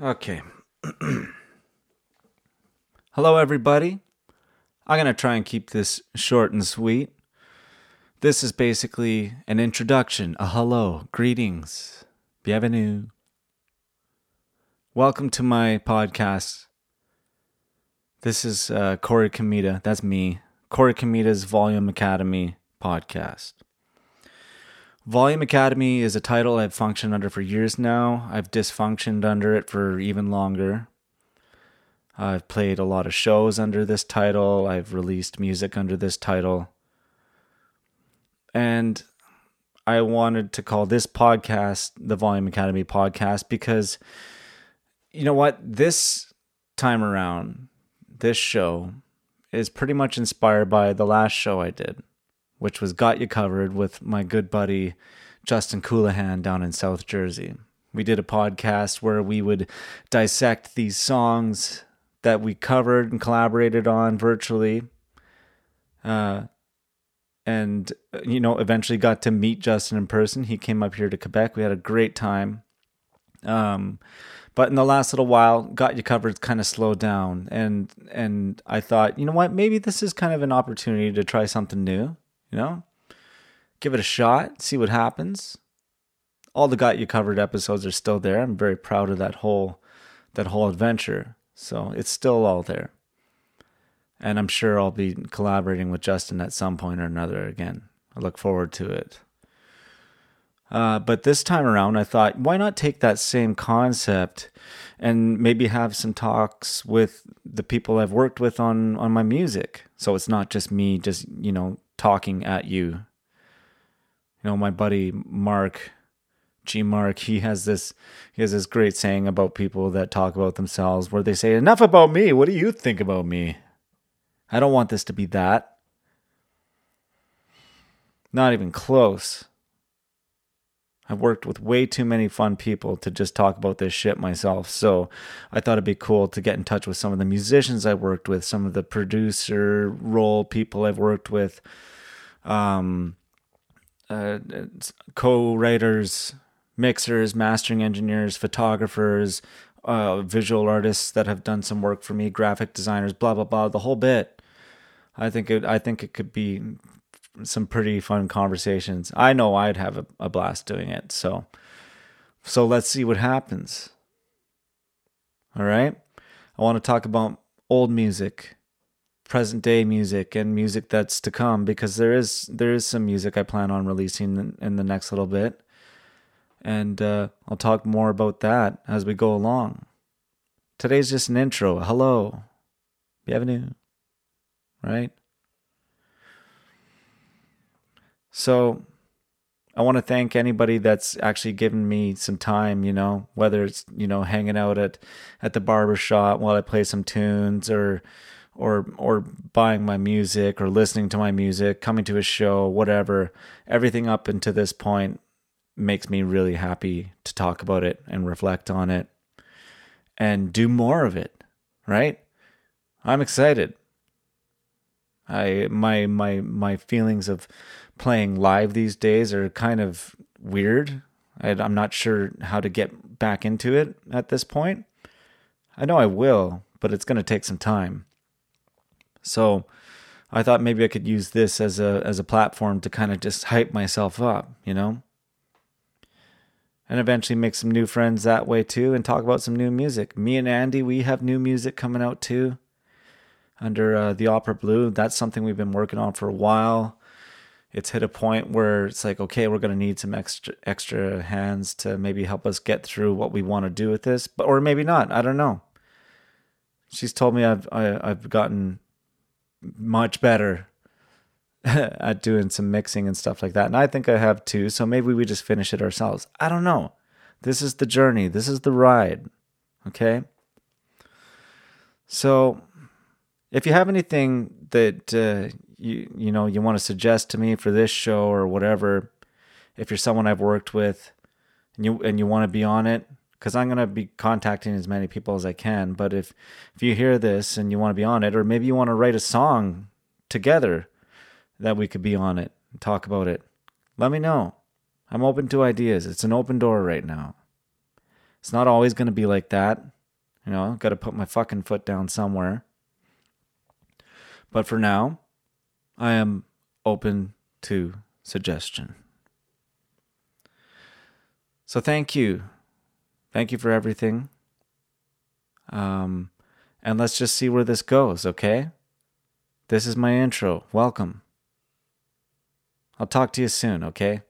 Okay. Hello, everybody. I'm going to try and keep this short and sweet. This is basically an introduction, a hello, greetings, bienvenue. Welcome to my podcast. This is uh, Corey Kamita. That's me. Corey Kamita's Volume Academy podcast. Volume Academy is a title I've functioned under for years now. I've dysfunctioned under it for even longer. I've played a lot of shows under this title. I've released music under this title. And I wanted to call this podcast the Volume Academy podcast because, you know what? This time around, this show is pretty much inspired by the last show I did which was Got You Covered with my good buddy Justin Coulahan down in South Jersey. We did a podcast where we would dissect these songs that we covered and collaborated on virtually. Uh, and, you know, eventually got to meet Justin in person. He came up here to Quebec. We had a great time. Um, but in the last little while, Got You Covered kind of slowed down. And, and I thought, you know what, maybe this is kind of an opportunity to try something new you know, give it a shot, see what happens. All the Got You Covered episodes are still there. I'm very proud of that whole that whole adventure. So it's still all there. And I'm sure I'll be collaborating with Justin at some point or another again. I look forward to it. Uh, but this time around, I thought, why not take that same concept and maybe have some talks with the people I've worked with on on my music. So it's not just me, just you know, talking at you. You know, my buddy Mark, G Mark, he has this he has this great saying about people that talk about themselves where they say, Enough about me, what do you think about me? I don't want this to be that. Not even close. I've worked with way too many fun people to just talk about this shit myself. So I thought it'd be cool to get in touch with some of the musicians I worked with, some of the producer role people I've worked with, um, uh, co-writers, mixers, mastering engineers, photographers, uh, visual artists that have done some work for me, graphic designers, blah blah blah, the whole bit. I think it. I think it could be some pretty fun conversations. I know I'd have a, a blast doing it. So, so let's see what happens. All right. I want to talk about old music, present day music, and music that's to come because there is there is some music I plan on releasing in, in the next little bit, and uh, I'll talk more about that as we go along. Today's just an intro. Hello, bienvenue. Right. So I want to thank anybody that's actually given me some time, you know, whether it's, you know, hanging out at at the barber shop while I play some tunes or or or buying my music or listening to my music, coming to a show, whatever. Everything up until this point makes me really happy to talk about it and reflect on it and do more of it, right? I'm excited. I my my my feelings of playing live these days are kind of weird. I, I'm not sure how to get back into it at this point. I know I will, but it's going to take some time. So I thought maybe I could use this as a as a platform to kind of just hype myself up, you know? And eventually make some new friends that way too and talk about some new music. Me and Andy, we have new music coming out too under uh, the Opera Blue. That's something we've been working on for a while it's hit a point where it's like okay we're going to need some extra extra hands to maybe help us get through what we want to do with this but or maybe not i don't know she's told me i've I, have i have gotten much better at doing some mixing and stuff like that. And i think i have too so maybe we just finish it ourselves. I don't know. This is the journey. This is the ride. Okay? So if you have anything that uh, you you know you want to suggest to me for this show or whatever if you're someone I've worked with and you and you want to be on it cuz I'm going to be contacting as many people as I can but if if you hear this and you want to be on it or maybe you want to write a song together that we could be on it and talk about it let me know I'm open to ideas it's an open door right now It's not always going to be like that. You know, got to put my fucking foot down somewhere. But for now, I am open to suggestion. So thank you. Thank you for everything. Um, and let's just see where this goes, okay? This is my intro. Welcome. I'll talk to you soon, okay?